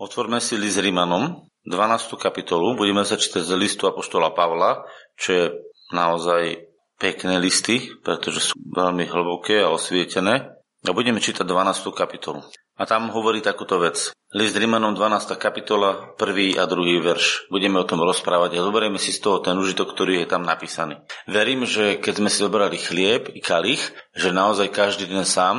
Otvorme si list Rímanom, 12. kapitolu. Budeme sa čítať z listu Apoštola Pavla, čo je naozaj pekné listy, pretože sú veľmi hlboké a osvietené. A budeme čítať 12. kapitolu. A tam hovorí takúto vec. List Rímanom 12. kapitola, prvý a druhý verš. Budeme o tom rozprávať a zoberieme si z toho ten užitok, ktorý je tam napísaný. Verím, že keď sme si zobrali chlieb i kalich, že naozaj každý deň sám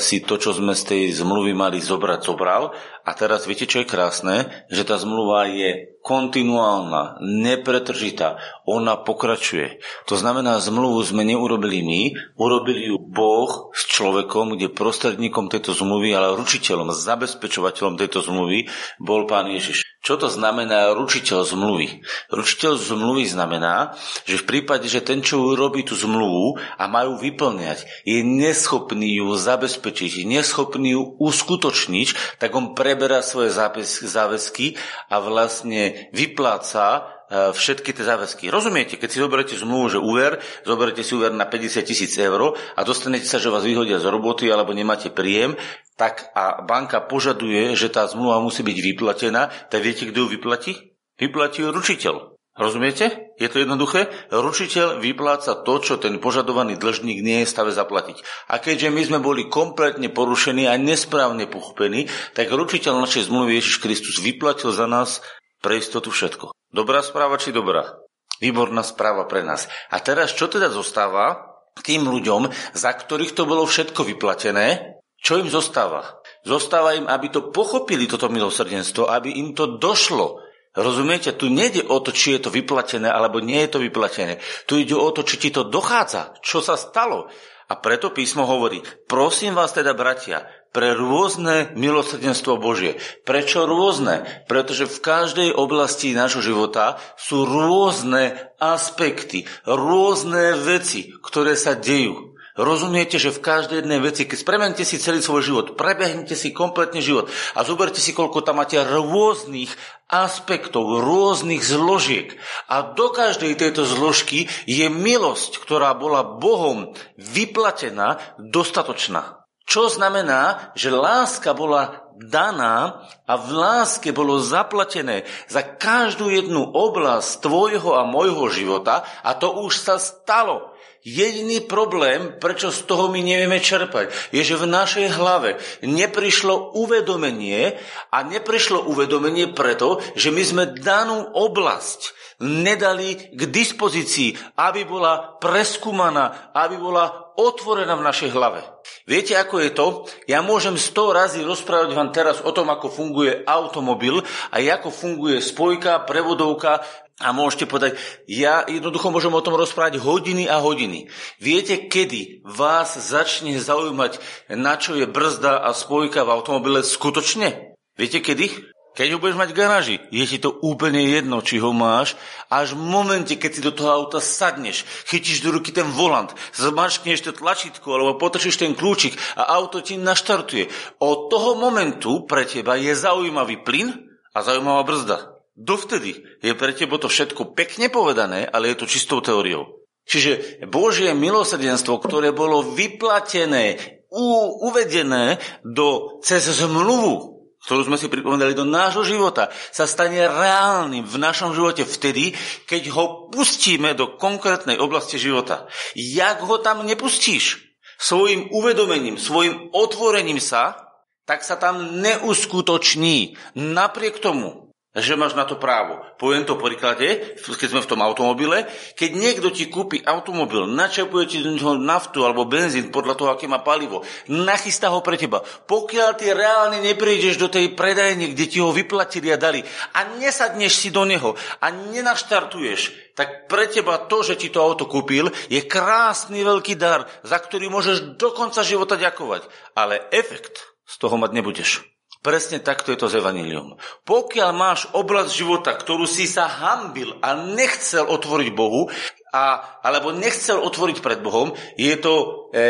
si to, čo sme z tej zmluvy mali zobrať, zobral. A teraz viete, čo je krásne? Že tá zmluva je kontinuálna, nepretržitá. Ona pokračuje. To znamená, zmluvu sme neurobili my, urobili ju Boh s človekom, kde prostredníkom tejto zmluvy, ale ručiteľom, zabezpečovateľom tejto zmluvy bol Pán Ježiš. Čo to znamená ručiteľ zmluvy? Ručiteľ zmluvy znamená, že v prípade, že ten, čo urobí tú zmluvu a majú vyplňať, je neschopný ju zabezpečiť, je neschopný ju uskutočniť, tak on preberá svoje záväzky a vlastne vypláca E, všetky tie záväzky. Rozumiete, keď si zoberiete zmluvu, že úver, zoberiete si úver na 50 tisíc eur a dostanete sa, že vás vyhodia z roboty alebo nemáte príjem, tak a banka požaduje, že tá zmluva musí byť vyplatená, tak viete, kto ju vyplatí? Vyplatí ju ručiteľ. Rozumiete? Je to jednoduché? Ručiteľ vypláca to, čo ten požadovaný dlžník nie je stave zaplatiť. A keďže my sme boli kompletne porušení a nesprávne pochopení, tak ručiteľ našej zmluvy Ježiš Kristus vyplatil za nás pre istotu všetko. Dobrá správa či dobrá? Výborná správa pre nás. A teraz čo teda zostáva tým ľuďom, za ktorých to bolo všetko vyplatené? Čo im zostáva? Zostáva im, aby to pochopili, toto milosrdenstvo, aby im to došlo. Rozumiete? Tu nejde o to, či je to vyplatené, alebo nie je to vyplatené. Tu ide o to, či ti to dochádza, čo sa stalo. A preto písmo hovorí, prosím vás teda, bratia, pre rôzne milosrdenstvo Božie. Prečo rôzne? Pretože v každej oblasti nášho života sú rôzne aspekty, rôzne veci, ktoré sa dejú. Rozumiete, že v každej jednej veci, keď spremente si celý svoj život, prebehnete si kompletne život a zoberte si, koľko tam máte rôznych aspektov, rôznych zložiek. A do každej tejto zložky je milosť, ktorá bola Bohom vyplatená, dostatočná. Čo znamená, že láska bola daná a v láske bolo zaplatené za každú jednu oblasť tvojho a môjho života a to už sa stalo. Jediný problém, prečo z toho my nevieme čerpať, je, že v našej hlave neprišlo uvedomenie a neprišlo uvedomenie preto, že my sme danú oblasť nedali k dispozícii, aby bola preskúmaná, aby bola otvorená v našej hlave. Viete, ako je to? Ja môžem sto razy rozprávať vám teraz o tom, ako funguje automobil a ako funguje spojka, prevodovka a môžete povedať, ja jednoducho môžem o tom rozprávať hodiny a hodiny. Viete, kedy vás začne zaujímať, na čo je brzda a spojka v automobile skutočne? Viete kedy? Keď ho budeš mať v garáži, je ti to úplne jedno, či ho máš. Až v momente, keď si do toho auta sadneš, chytíš do ruky ten volant, zmačkneš to tlačítko alebo potrčíš ten kľúčik a auto ti naštartuje. Od toho momentu pre teba je zaujímavý plyn a zaujímavá brzda. Dovtedy je pre teba to všetko pekne povedané, ale je to čistou teóriou. Čiže Božie milosrdenstvo, ktoré bolo vyplatené, u, uvedené do, cez zmluvu, ktorú sme si pripomenali do nášho života, sa stane reálnym v našom živote vtedy, keď ho pustíme do konkrétnej oblasti života. Jak ho tam nepustíš? Svojim uvedomením, svojim otvorením sa, tak sa tam neuskutoční. Napriek tomu, že máš na to právo. Poviem to príklade, keď sme v tom automobile. Keď niekto ti kúpi automobil, načapuje ti do neho naftu alebo benzín podľa toho, aké má palivo, nachystá ho pre teba. Pokiaľ ty reálne neprídeš do tej predajne, kde ti ho vyplatili a dali a nesadneš si do neho a nenaštartuješ, tak pre teba to, že ti to auto kúpil, je krásny veľký dar, za ktorý môžeš do konca života ďakovať. Ale efekt z toho mať nebudeš. Presne takto je to s Evangelium. Pokiaľ máš oblasť života, ktorú si sa hambil a nechcel otvoriť Bohu, a, alebo nechcel otvoriť pred Bohom, je to e,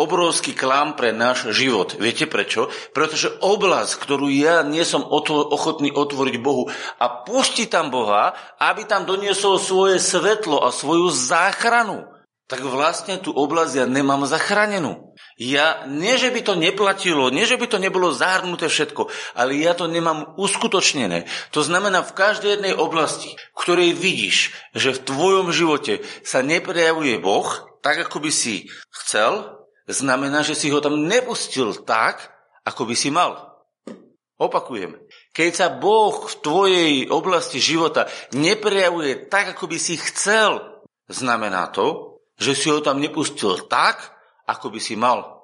obrovský klam pre náš život. Viete prečo? Pretože oblasť, ktorú ja nie som ochotný otvoriť Bohu a pustiť tam Boha, aby tam doniesol svoje svetlo a svoju záchranu, tak vlastne tú oblasť ja nemám zachránenú. Ja, nie že by to neplatilo, nie že by to nebolo zahrnuté všetko, ale ja to nemám uskutočnené. To znamená v každej jednej oblasti, ktorej vidíš, že v tvojom živote sa neprejavuje Boh tak, ako by si chcel, znamená, že si ho tam nepustil tak, ako by si mal. Opakujem. Keď sa Boh v tvojej oblasti života neprejavuje tak, ako by si chcel, znamená to, že si ho tam nepustil tak, ako by si mal.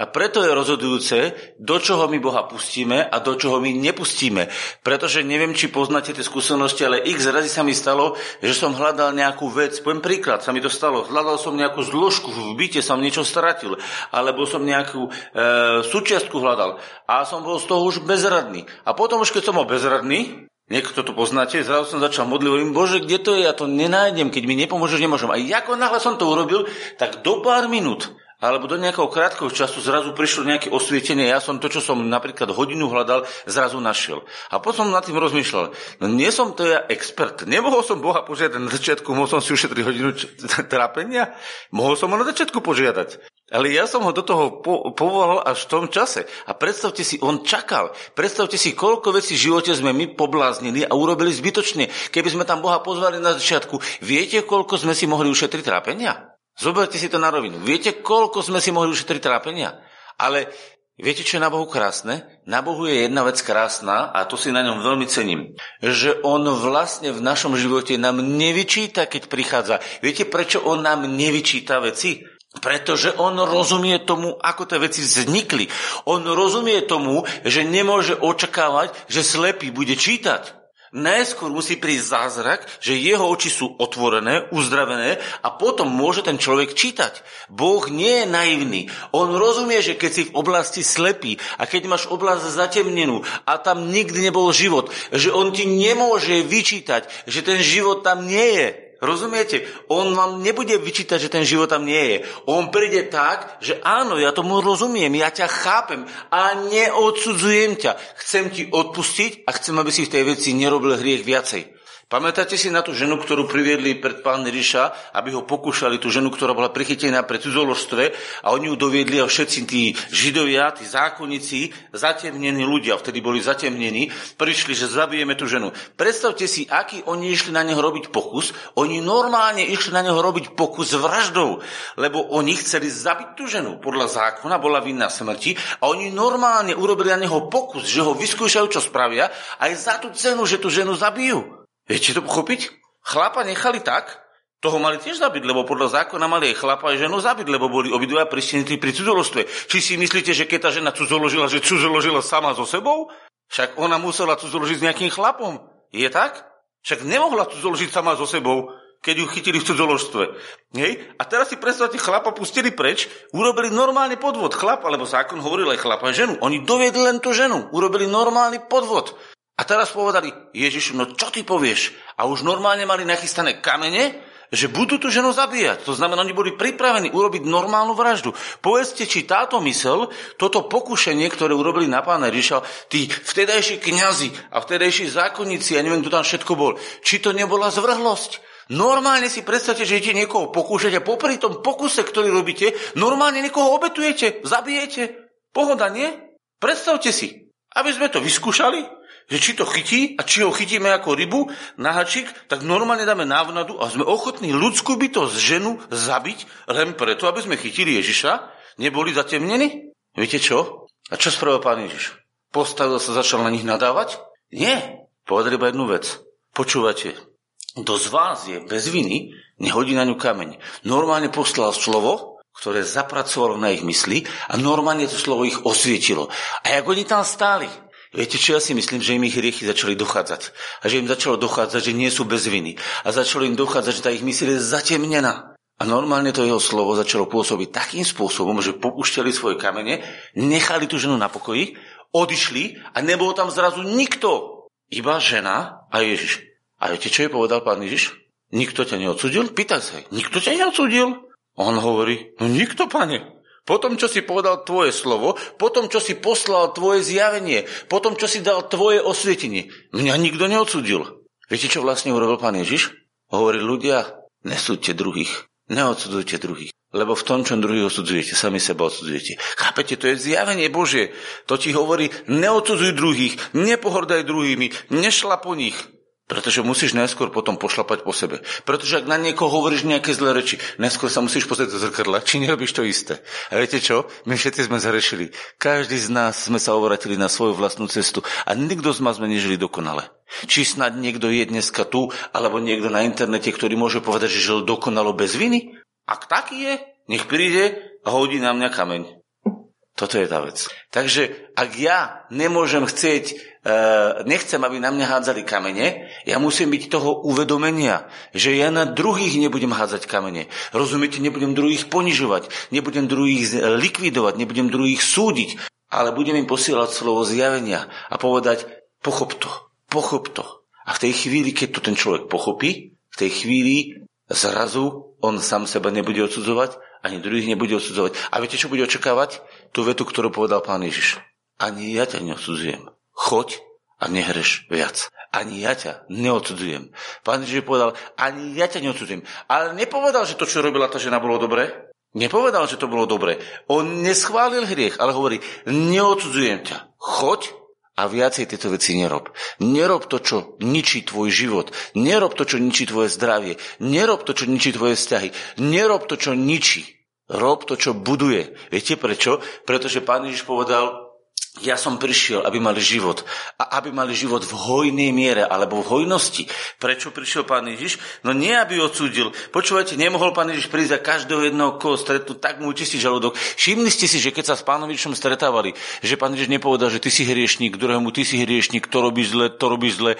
A preto je rozhodujúce, do čoho my Boha pustíme a do čoho my nepustíme. Pretože neviem, či poznáte tie skúsenosti, ale x razy sa mi stalo, že som hľadal nejakú vec. Poviem príklad, sa mi to stalo. Hľadal som nejakú zložku, v byte som niečo stratil. Alebo som nejakú e, súčiastku hľadal. A som bol z toho už bezradný. A potom už keď som bol bezradný, Niekto to poznáte, zrazu som začal modliť, hovorím, Bože, kde to je, ja to nenájdem, keď mi nepomôžeš, nemôžem. A ako náhle som to urobil, tak do pár minút alebo do nejakého krátkeho času zrazu prišlo nejaké osvietenie. Ja som to, čo som napríklad hodinu hľadal, zrazu našiel. A potom som nad tým rozmýšľal. No nie som to ja expert. Nemohol som Boha požiadať na začiatku, mohol som si ušetriť hodinu trápenia. Mohol som ho na začiatku požiadať. Ale ja som ho do toho po- povolal až v tom čase. A predstavte si, on čakal. Predstavte si, koľko vecí v živote sme my pobláznili a urobili zbytočne. Keby sme tam Boha pozvali na začiatku, viete, koľko sme si mohli ušetriť trápenia? Zoberte si to na rovinu. Viete, koľko sme si mohli ušetriť trápenia? Ale viete, čo je na Bohu krásne? Na Bohu je jedna vec krásna a to si na ňom veľmi cením. Že On vlastne v našom živote nám nevyčíta, keď prichádza. Viete, prečo On nám nevyčíta veci? Pretože on rozumie tomu, ako tie veci vznikli. On rozumie tomu, že nemôže očakávať, že slepý bude čítať. Najskôr musí prísť zázrak, že jeho oči sú otvorené, uzdravené a potom môže ten človek čítať. Boh nie je naivný. On rozumie, že keď si v oblasti slepý a keď máš oblasť zatemnenú a tam nikdy nebol život, že on ti nemôže vyčítať, že ten život tam nie je. Rozumiete? On vám nebude vyčítať, že ten život tam nie je. On príde tak, že áno, ja tomu rozumiem, ja ťa chápem a neodsudzujem ťa. Chcem ti odpustiť a chcem, aby si v tej veci nerobil hriech viacej. Pamätáte si na tú ženu, ktorú priviedli pred pán Ríša, aby ho pokúšali, tú ženu, ktorá bola prichytená pre cudzoložstve a oni ju doviedli a všetci tí židovia, tí zákonníci, zatemnení ľudia, vtedy boli zatemnení, prišli, že zabijeme tú ženu. Predstavte si, aký oni išli na neho robiť pokus. Oni normálne išli na neho robiť pokus s vraždou, lebo oni chceli zabiť tú ženu. Podľa zákona bola vinná smrti a oni normálne urobili na neho pokus, že ho vyskúšajú, čo spravia, aj za tú cenu, že tú ženu zabijú. Viete to pochopiť? Chlapa nechali tak, toho mali tiež zabiť, lebo podľa zákona mali aj chlapa aj ženu zabiť, lebo boli obidva pristihnutí pri cudzoložstve. Či si myslíte, že keď tá žena cudzoložila, že cudzoložila sama so sebou? Však ona musela cudzoložiť s nejakým chlapom. Je tak? Však nemohla cudzoložiť sama so sebou, keď ju chytili v cudzoložstve. Hej? A teraz si predstavte, chlapa pustili preč, urobili normálny podvod. Chlap, alebo zákon hovoril aj chlapa aj ženu. Oni doviedli len tú ženu, urobili normálny podvod. A teraz povedali, Ježiš, no čo ty povieš? A už normálne mali nachystané kamene, že budú tú ženu zabíjať. To znamená, oni boli pripravení urobiť normálnu vraždu. Povedzte, či táto mysel, toto pokušenie, ktoré urobili na pána Ríša, tí vtedajší kňazi a vtedajší zákonníci, ja neviem, kto tam všetko bol, či to nebola zvrhlosť. Normálne si predstavte, že idete niekoho pokúšať a popri tom pokuse, ktorý robíte, normálne niekoho obetujete, zabijete. Pohoda, nie? Predstavte si, aby sme to vyskúšali, že či to chytí a či ho chytíme ako rybu na hačik, tak normálne dáme návnadu a sme ochotní ľudskú bytosť ženu zabiť len preto, aby sme chytili Ježiša, neboli zatemnení? Viete čo? A čo spravil pán Ježiš? Postavil sa, začal na nich nadávať? Nie. Povedal iba jednu vec. Počúvate, kto z vás je bez viny, nehodí na ňu kameň. Normálne poslal slovo, ktoré zapracovalo na ich mysli a normálne to slovo ich osvietilo. A jak oni tam stáli, Viete čo, ja si myslím, že im ich hriechy začali dochádzať. A že im začalo dochádzať, že nie sú bez viny. A začalo im dochádzať, že tá ich mysl je zatemnená. A normálne to jeho slovo začalo pôsobiť takým spôsobom, že popúšťali svoje kamene, nechali tú ženu na pokoji, odišli a nebol tam zrazu nikto. Iba žena a Ježiš. A viete, čo je povedal pán Ježiš? Nikto ťa neodsudil? Pýtaj sa. Nikto ťa neodsudil? On hovorí, no nikto, pane. Po tom, čo si povedal tvoje slovo, po tom, čo si poslal tvoje zjavenie, po tom, čo si dal tvoje osvietenie, mňa nikto neodsudil. Viete, čo vlastne urobil pán Ježiš? Hovorí ľudia, nesúďte druhých, Neodsudzujte druhých. Lebo v tom, čo druhých odsudzujete, sami seba odsudzujete. Chápete, to je zjavenie Božie. To ti hovorí, neodsudzuj druhých, nepohordaj druhými, nešla po nich. Pretože musíš najskôr potom pošlapať po sebe. Pretože ak na niekoho hovoríš nejaké zlé reči, najskôr sa musíš pozrieť do zrkadla, či nerobíš to isté. A viete čo? My všetci sme zrešili. Každý z nás sme sa obratili na svoju vlastnú cestu a nikto z nás sme nežili dokonale. Či snad niekto je dneska tu, alebo niekto na internete, ktorý môže povedať, že žil dokonalo bez viny? Ak taký je, nech príde a hodí na mňa kameň. Toto je tá vec. Takže ak ja nemôžem chcieť, e, nechcem, aby na mňa hádzali kamene, ja musím byť toho uvedomenia, že ja na druhých nebudem hádzať kamene. Rozumiete, nebudem druhých ponižovať, nebudem druhých likvidovať, nebudem druhých súdiť, ale budem im posielať slovo zjavenia a povedať, pochop to, pochop to. A v tej chvíli, keď to ten človek pochopí, v tej chvíli zrazu on sám seba nebude odsudzovať, ani druhých nebude odsudzovať. A viete, čo bude očakávať? Tú vetu, ktorú povedal pán Ježiš. Ani ja ťa neodsudzujem. Choď a nehreš viac. Ani ja ťa neodsudzujem. Pán Ježiš povedal, ani ja ťa neodsudzujem. Ale nepovedal, že to, čo robila tá žena, bolo dobré. Nepovedal, že to bolo dobré. On neschválil hriech, ale hovorí, neodsudzujem ťa. Choď a viacej tieto veci nerob. Nerob to, čo ničí tvoj život. Nerob to, čo ničí tvoje zdravie. Nerob to, čo ničí tvoje vzťahy. Nerob to, čo ničí. Rob to, čo buduje. Viete prečo? Pretože pán Ježiš povedal, ja som prišiel, aby mali život. A aby mali život v hojnej miere, alebo v hojnosti. Prečo prišiel pán Ježiš? No nie, aby odsúdil. Počúvajte, nemohol pán Ježiš prísť a každého jedného, koho stretnúť, tak mu čistí žalúdok. Všimli ste si, že keď sa s pánom Ježišom stretávali, že pán Ježiš nepovedal, že ty si hriešnik, druhému ty si hriešnik, to robíš zle, to robíš zle.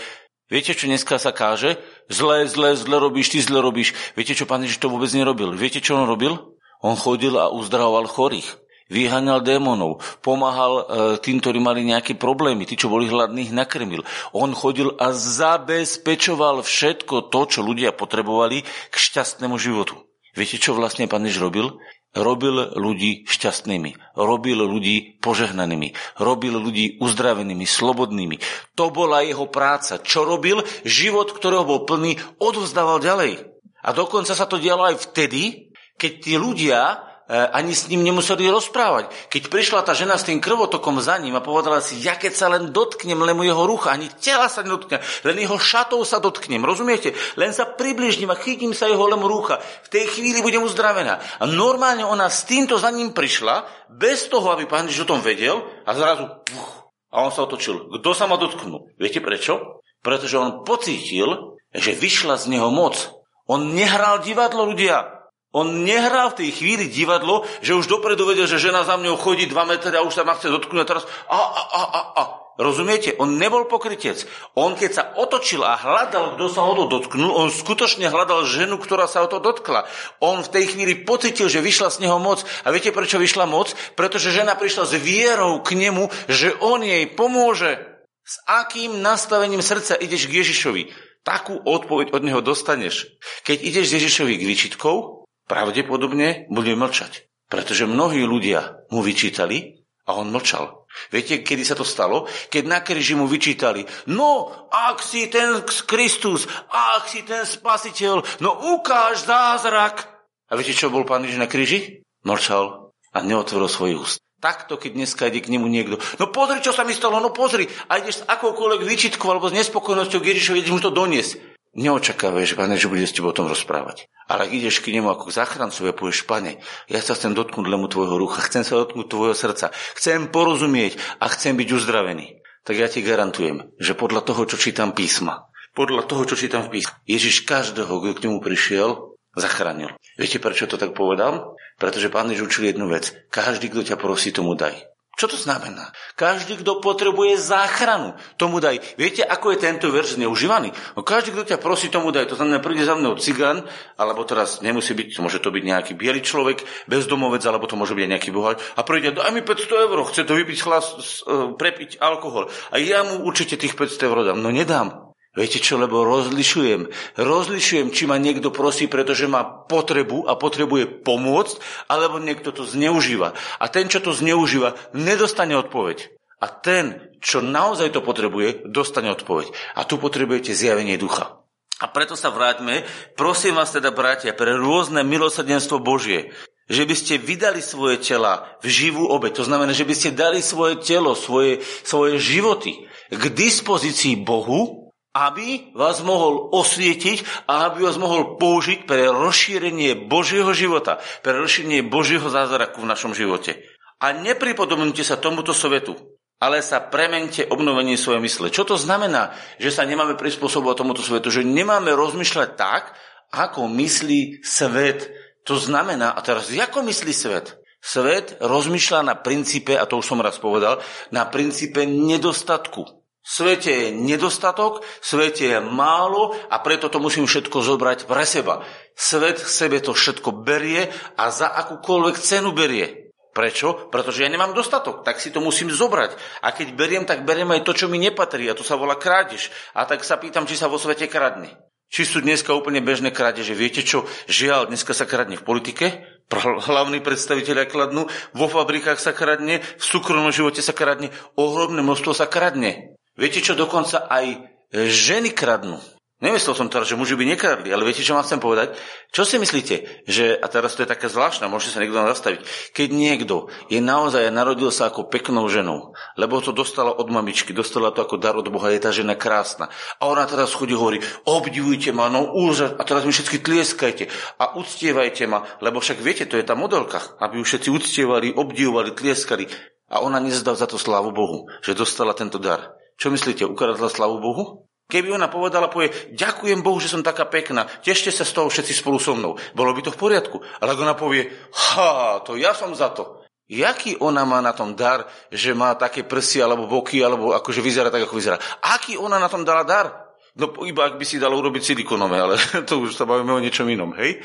Viete, čo dneska sa káže? Zle, zle, zle robíš, ty zle robíš. Viete, čo pán Ježiš to vôbec nerobil? Viete, čo on robil? On chodil a uzdravoval chorých vyháňal démonov, pomáhal e, tým, ktorí mali nejaké problémy, tí, čo boli hladných, nakrmil. On chodil a zabezpečoval všetko to, čo ľudia potrebovali k šťastnému životu. Viete, čo vlastne pán Jež robil? Robil ľudí šťastnými, robil ľudí požehnanými, robil ľudí uzdravenými, slobodnými. To bola jeho práca. Čo robil? Život, ktorého bol plný, odovzdával ďalej. A dokonca sa to dialo aj vtedy, keď tí ľudia ani s ním nemuseli rozprávať. Keď prišla tá žena s tým krvotokom za ním a povedala si, ja keď sa len dotknem, len mu jeho rucha, ani tela sa nedotknem, len jeho šatov sa dotknem, rozumiete? Len sa približním a chytím sa jeho len rucha. V tej chvíli budem uzdravená. A normálne ona s týmto za ním prišla, bez toho, aby pán Ježiš o tom vedel, a zrazu, puch, a on sa otočil. Kto sa ma dotknul? Viete prečo? Pretože on pocítil, že vyšla z neho moc. On nehral divadlo ľudia. On nehral v tej chvíli divadlo, že už dopredu vedel, že žena za mňou chodí 2 metre a už sa ma chce dotknúť a teraz a, a, a, a, a. Rozumiete? On nebol pokrytec. On keď sa otočil a hľadal, kto sa ho to dotknul, on skutočne hľadal ženu, ktorá sa o to dotkla. On v tej chvíli pocitil, že vyšla z neho moc. A viete, prečo vyšla moc? Pretože žena prišla s vierou k nemu, že on jej pomôže. S akým nastavením srdca ideš k Ježišovi? Takú odpoveď od neho dostaneš. Keď ideš s Ježišovi k výčitkou, pravdepodobne bude mlčať. Pretože mnohí ľudia mu vyčítali a on mlčal. Viete, kedy sa to stalo? Keď na kríži mu vyčítali, no, ak si ten Kristus, ak si ten spasiteľ, no ukáž zázrak. A viete, čo bol pán Ježiš na kríži? Mlčal a neotvoril svoj úst. Takto, keď dneska ide k nemu niekto. No pozri, čo sa mi stalo, no pozri. A ideš s akoukoľvek výčitkou alebo s nespokojnosťou k Ježišovi, ideš mu to doniesť. Neočakávaj, že Pane, že bude s tebou o tom rozprávať. Ale ak ideš k nemu ako k záchrancovi a povieš, Pane, ja sa chcem dotknúť lemu tvojho rucha, chcem sa dotknúť tvojho srdca, chcem porozumieť a chcem byť uzdravený. Tak ja ti garantujem, že podľa toho, čo čítam písma, podľa toho, čo čítam v písme, Ježiš každého, kto k nemu prišiel, zachránil. Viete, prečo to tak povedal? Pretože pán Ježiš učil jednu vec. Každý, kto ťa prosí, tomu daj. Čo to znamená? Každý, kto potrebuje záchranu, tomu daj. Viete, ako je tento verš zneužívaný? No každý, kto ťa prosí, tomu daj. To znamená, príde za mnou cigán, alebo teraz nemusí byť, môže to byť nejaký biely človek, bezdomovec, alebo to môže byť nejaký bohač. A príde, daj mi 500 eur, chce to vypiť hlas, e, prepiť alkohol. A ja mu určite tých 500 eur dám. No nedám. Viete čo, lebo rozlišujem. Rozlišujem, či ma niekto prosí, pretože má potrebu a potrebuje pomôcť, alebo niekto to zneužíva. A ten, čo to zneužíva, nedostane odpoveď. A ten, čo naozaj to potrebuje, dostane odpoveď. A tu potrebujete zjavenie ducha. A preto sa vráťme, prosím vás teda, bratia, pre rôzne milosrdenstvo Božie, že by ste vydali svoje tela v živú obe. To znamená, že by ste dali svoje telo, svoje, svoje životy k dispozícii Bohu, aby vás mohol osvietiť a aby vás mohol použiť pre rozšírenie Božieho života, pre rozšírenie Božieho zázraku v našom živote. A nepripodobnite sa tomuto svetu, ale sa premente obnovenie svojej mysle. Čo to znamená, že sa nemáme prispôsobovať tomuto svetu? Že nemáme rozmýšľať tak, ako myslí svet. To znamená, a teraz, ako myslí svet? Svet rozmýšľa na princípe, a to už som raz povedal, na princípe nedostatku. V svete je nedostatok, v svete je málo a preto to musím všetko zobrať pre seba. Svet sebe to všetko berie a za akúkoľvek cenu berie. Prečo? Pretože ja nemám dostatok, tak si to musím zobrať. A keď beriem, tak beriem aj to, čo mi nepatrí a to sa volá krádež. A tak sa pýtam, či sa vo svete kradne. Či sú dneska úplne bežné krádeže. Viete čo? Žiaľ, dneska sa kradne v politike, hlavní predstaviteľia kladnú, vo fabrikách sa kradne, v súkromnom živote sa kradne, ohromné množstvo sa kradne. Viete čo? Dokonca aj ženy kradnú. Nemyslel som teraz, že muži by nekradli, ale viete, čo vám chcem povedať? Čo si myslíte, že, a teraz to je také zvláštne, môžete sa niekto nastaviť, keď niekto je naozaj narodil sa ako peknou ženou, lebo to dostala od mamičky, dostala to ako dar od Boha, je tá žena krásna. A ona teraz chodí hovorí, obdivujte ma, no úžas, a teraz mi všetky tlieskajte a uctievajte ma, lebo však viete, to je tá modelka, aby ju všetci uctievali, obdivovali, tlieskali. A ona nezdá za to slávu Bohu, že dostala tento dar. Čo myslíte, ukradla slávu Bohu? Keby ona povedala, povie, ďakujem Bohu, že som taká pekná, tešte sa z toho všetci spolu so mnou. Bolo by to v poriadku. Ale ak ona povie, ha, to ja som za to. Jaký ona má na tom dar, že má také prsy alebo boky, alebo akože vyzerá tak, ako vyzerá. Aký ona na tom dala dar? No iba ak by si dala urobiť silikonové, ale to už sa bavíme o niečom inom, hej?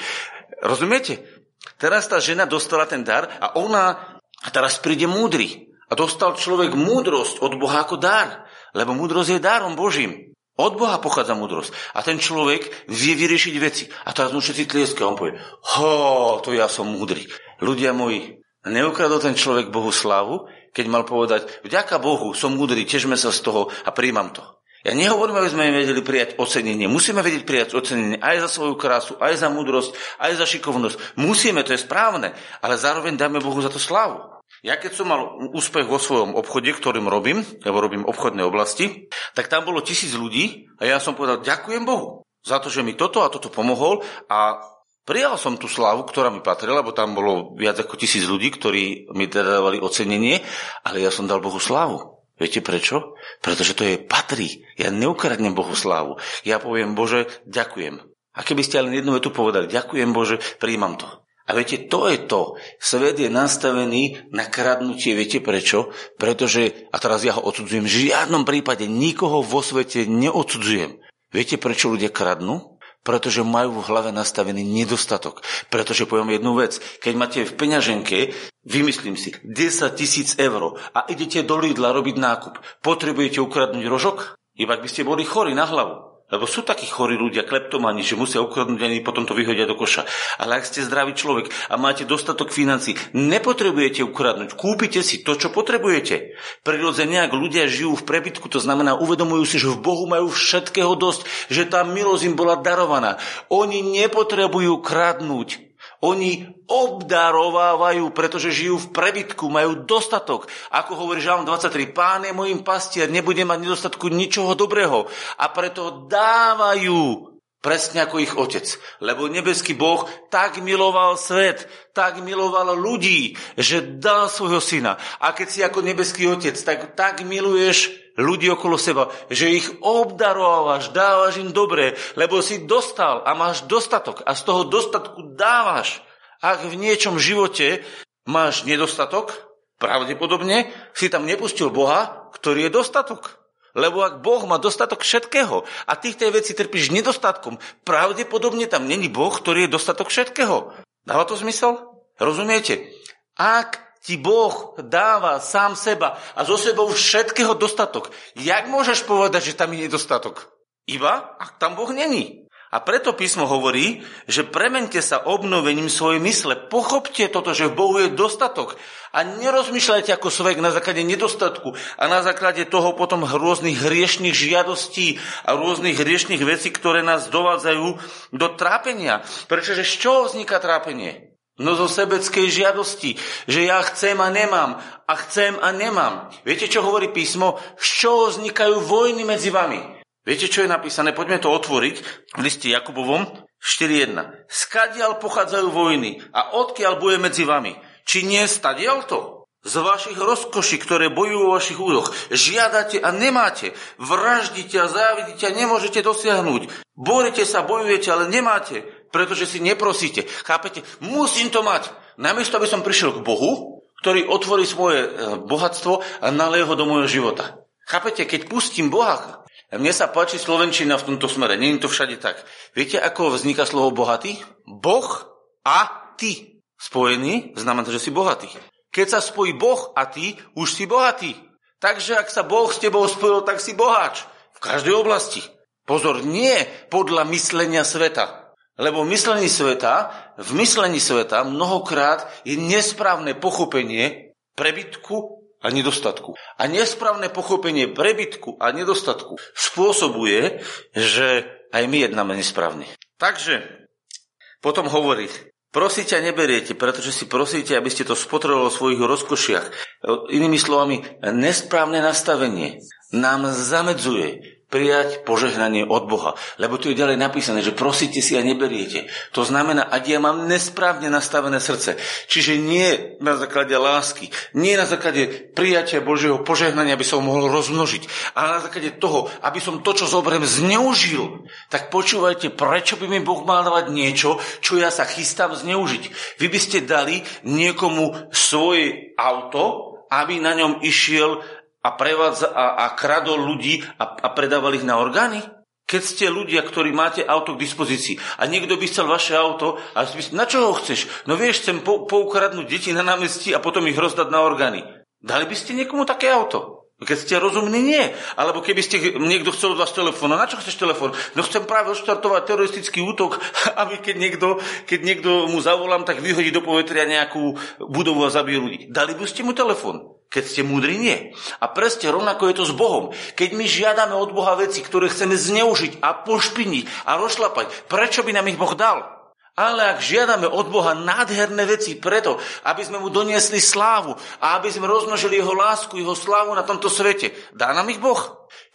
Rozumiete? Teraz tá žena dostala ten dar a ona, a teraz príde múdry. A dostal človek múdrosť od Boha ako dar. Lebo múdrosť je darom Božím. Od Boha pochádza múdrosť. A ten človek vie vyriešiť veci. A teraz mu všetci tlieska. On povie, ho, to ja som múdry. Ľudia moji, neukradol ten človek Bohu slavu, keď mal povedať, vďaka Bohu, som múdry, težme sa z toho a príjmam to. Ja nehovorím, aby sme vedeli prijať ocenenie. Musíme vedieť prijať ocenenie aj za svoju krásu, aj za múdrosť, aj za šikovnosť. Musíme, to je správne, ale zároveň dáme Bohu za to slavu. Ja keď som mal úspech vo svojom obchode, ktorým robím, lebo robím obchodné oblasti, tak tam bolo tisíc ľudí a ja som povedal, ďakujem Bohu za to, že mi toto a toto pomohol a prijal som tú slávu, ktorá mi patrila, lebo tam bolo viac ako tisíc ľudí, ktorí mi teda dávali ocenenie, ale ja som dal Bohu slávu. Viete prečo? Pretože to je patrí. Ja neukradnem Bohu slávu. Ja poviem, Bože, ďakujem. A keby ste ale jednu vetu povedali, ďakujem Bože, príjmam to. A viete, to je to. Svet je nastavený na kradnutie. Viete prečo? Pretože, a teraz ja ho odsudzujem, v žiadnom prípade nikoho vo svete neodsudzujem. Viete, prečo ľudia kradnú? Pretože majú v hlave nastavený nedostatok. Pretože poviem jednu vec. Keď máte v peňaženke, vymyslím si, 10 tisíc eur a idete do Lidla robiť nákup, potrebujete ukradnúť rožok? Iba by ste boli chorí na hlavu. Lebo sú takí chorí ľudia, kleptomani, že musia ukradnúť a potom to vyhodia do koša. Ale ak ste zdravý človek a máte dostatok financí, nepotrebujete ukradnúť. Kúpite si to, čo potrebujete. Prirodzene, ak ľudia žijú v prebytku, to znamená, uvedomujú si, že v Bohu majú všetkého dosť, že tá milosť im bola darovaná. Oni nepotrebujú kradnúť. Oni obdarovávajú, pretože žijú v prebytku, majú dostatok. Ako hovorí Žalm 23, pán je môjim pastier, nebude mať nedostatku ničoho dobrého. A preto dávajú presne ako ich otec. Lebo nebeský Boh tak miloval svet, tak miloval ľudí, že dal svojho syna. A keď si ako nebeský otec, tak, tak miluješ ľudí okolo seba, že ich obdarovávaš, dávaš im dobre, lebo si dostal a máš dostatok a z toho dostatku dávaš. Ak v niečom živote máš nedostatok, pravdepodobne si tam nepustil Boha, ktorý je dostatok. Lebo ak Boh má dostatok všetkého a ty tej veci trpíš nedostatkom, pravdepodobne tam není Boh, ktorý je dostatok všetkého. Dáva to zmysel? Rozumiete? Ak ti Boh dáva sám seba a zo sebou všetkého dostatok. Jak môžeš povedať, že tam je nedostatok? Iba, ak tam Boh není. A preto písmo hovorí, že premente sa obnovením svojej mysle. Pochopte toto, že v Bohu je dostatok. A nerozmýšľajte ako svek na základe nedostatku a na základe toho potom rôznych hriešných žiadostí a rôznych hriešných vecí, ktoré nás dovádzajú do trápenia. Pretože z čoho vzniká trápenie? No zo sebeckej žiadosti, že ja chcem a nemám a chcem a nemám. Viete, čo hovorí písmo? Z čoho vznikajú vojny medzi vami? Viete, čo je napísané? Poďme to otvoriť v liste Jakubovom 4.1. Skadial pochádzajú vojny a odkiaľ bude medzi vami? Či nie stadial to? Z vašich rozkoší, ktoré bojujú vo vašich údoch. Žiadate a nemáte. Vraždite a závidíte a nemôžete dosiahnuť. Borite sa, bojujete, ale nemáte, pretože si neprosíte. Chápete? Musím to mať. Namiesto, aby som prišiel k Bohu, ktorý otvorí svoje eh, bohatstvo a naleje ho do môjho života. Chápete? Keď pustím Boha, mne sa páči slovenčina v tomto smere, je to všade tak. Viete, ako vzniká slovo bohatý? Boh a ty. Spojený znamená, že si bohatý. Keď sa spojí Boh a ty, už si bohatý. Takže ak sa Boh s tebou spojil, tak si boháč. V každej oblasti. Pozor, nie podľa myslenia sveta. Lebo v myslení sveta, v myslení sveta mnohokrát je nesprávne pochopenie prebytku a nedostatku. A nesprávne pochopenie prebytku a nedostatku spôsobuje, že aj my jednáme nesprávne. Takže potom hovorí, prosíte a neberiete, pretože si prosíte, aby ste to spotrebovali vo svojich rozkošiach. Inými slovami, nesprávne nastavenie nám zamedzuje prijať požehnanie od Boha. Lebo tu je ďalej napísané, že prosíte si a neberiete. To znamená, ak ja mám nesprávne nastavené srdce, čiže nie na základe lásky, nie na základe prijatia Božieho požehnania, aby som mohol rozmnožiť, ale na základe toho, aby som to, čo zoberiem, zneužil, tak počúvajte, prečo by mi Boh mal dávať niečo, čo ja sa chystám zneužiť. Vy by ste dali niekomu svoje auto, aby na ňom išiel a, prevádza, a, a kradol ľudí a, a predával ich na orgány? Keď ste ľudia, ktorí máte auto k dispozícii a niekto by chcel vaše auto a na čo ho chceš? No vieš, chcem pou, poukradnúť deti na námestí a potom ich rozdať na orgány. Dali by ste niekomu také auto? Keď ste rozumní, nie. Alebo keby ste niekto chcel od vás telefón, no na čo chceš telefón? No chcem práve odštartovať teroristický útok, aby keď niekto, keď niekto mu zavolám, tak vyhodí do povetria nejakú budovu a zabije ľudí. Dali by ste mu telefón? Keď ste múdri, nie. A presne rovnako je to s Bohom. Keď my žiadame od Boha veci, ktoré chceme zneužiť a pošpiniť a rozšlapať, prečo by nám ich Boh dal? Ale ak žiadame od Boha nádherné veci preto, aby sme mu doniesli slávu a aby sme rozmnožili jeho lásku, jeho slávu na tomto svete, dá nám ich Boh.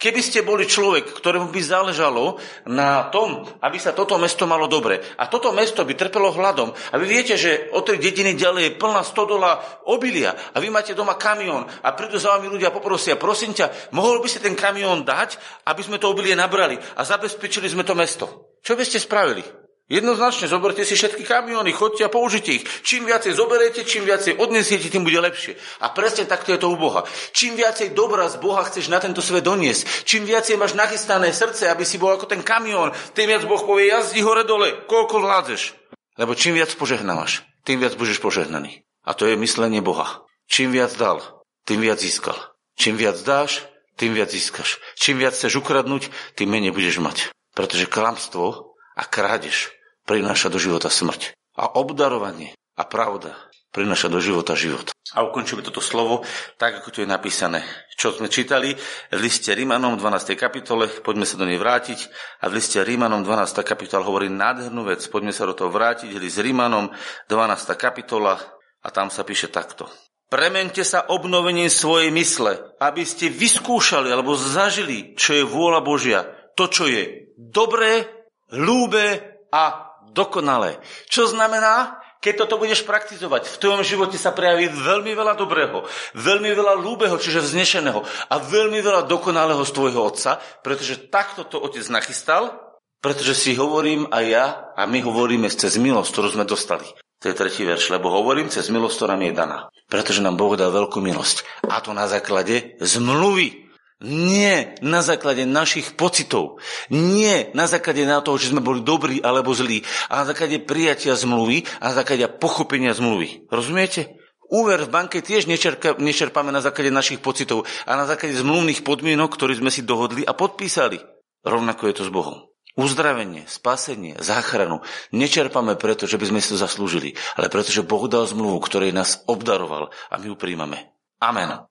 Keby ste boli človek, ktorému by záležalo na tom, aby sa toto mesto malo dobre a toto mesto by trpelo hladom a vy viete, že od tej dediny ďalej je plná stodola obilia a vy máte doma kamión a prídu za vami ľudia a poprosia, prosím ťa, mohol by si ten kamión dať, aby sme to obilie nabrali a zabezpečili sme to mesto. Čo by ste spravili? Jednoznačne zoberte si všetky kamióny, chodte a použite ich. Čím viacej zoberiete, čím viacej odnesiete, tým bude lepšie. A presne takto je to u Boha. Čím viacej dobra z Boha chceš na tento svet doniesť, čím viacej máš nachystané srdce, aby si bol ako ten kamión, tým viac Boh povie, jazdi hore dole, koľko vládzeš. Lebo čím viac požehnávaš, tým viac budeš požehnaný. A to je myslenie Boha. Čím viac dal, tým viac získal. Čím viac dáš, tým viac získaš. Čím viac chceš ukradnúť, tým menej budeš mať. Pretože klamstvo a krádež prináša do života smrť. A obdarovanie a pravda prináša do života život. A ukončíme toto slovo tak, ako tu je napísané. Čo sme čítali v liste Rímanom 12. kapitole, poďme sa do nej vrátiť. A v liste Rímanom 12. kapitola hovorí nádhernú vec, poďme sa do toho vrátiť. List Rímanom 12. kapitola a tam sa píše takto. Premente sa obnovením svojej mysle, aby ste vyskúšali alebo zažili, čo je vôľa Božia. To, čo je dobré, ľúbe a dokonalé. Čo znamená, keď toto budeš praktizovať, v tvojom živote sa prejaví veľmi veľa dobrého, veľmi veľa ľúbeho, čiže vznešeného a veľmi veľa dokonalého z tvojho otca, pretože takto to otec nachystal, pretože si hovorím aj ja a my hovoríme cez milosť, ktorú sme dostali. To je tretí verš, lebo hovorím cez milosť, ktorá mi je daná. Pretože nám Boh dal veľkú milosť. A to na základe zmluvy. Nie na základe našich pocitov. Nie na základe na toho, že sme boli dobrí alebo zlí. A na základe prijatia zmluvy a na základe pochopenia zmluvy. Rozumiete? Úver v banke tiež nečerka, nečerpáme na základe našich pocitov a na základe zmluvných podmienok, ktoré sme si dohodli a podpísali. Rovnako je to s Bohom. uzdravenie, spasenie, záchranu nečerpame preto, že by sme si to zaslúžili, ale preto, že Boh dal zmluvu, ktorej nás obdaroval a my ju príjmame. Amen.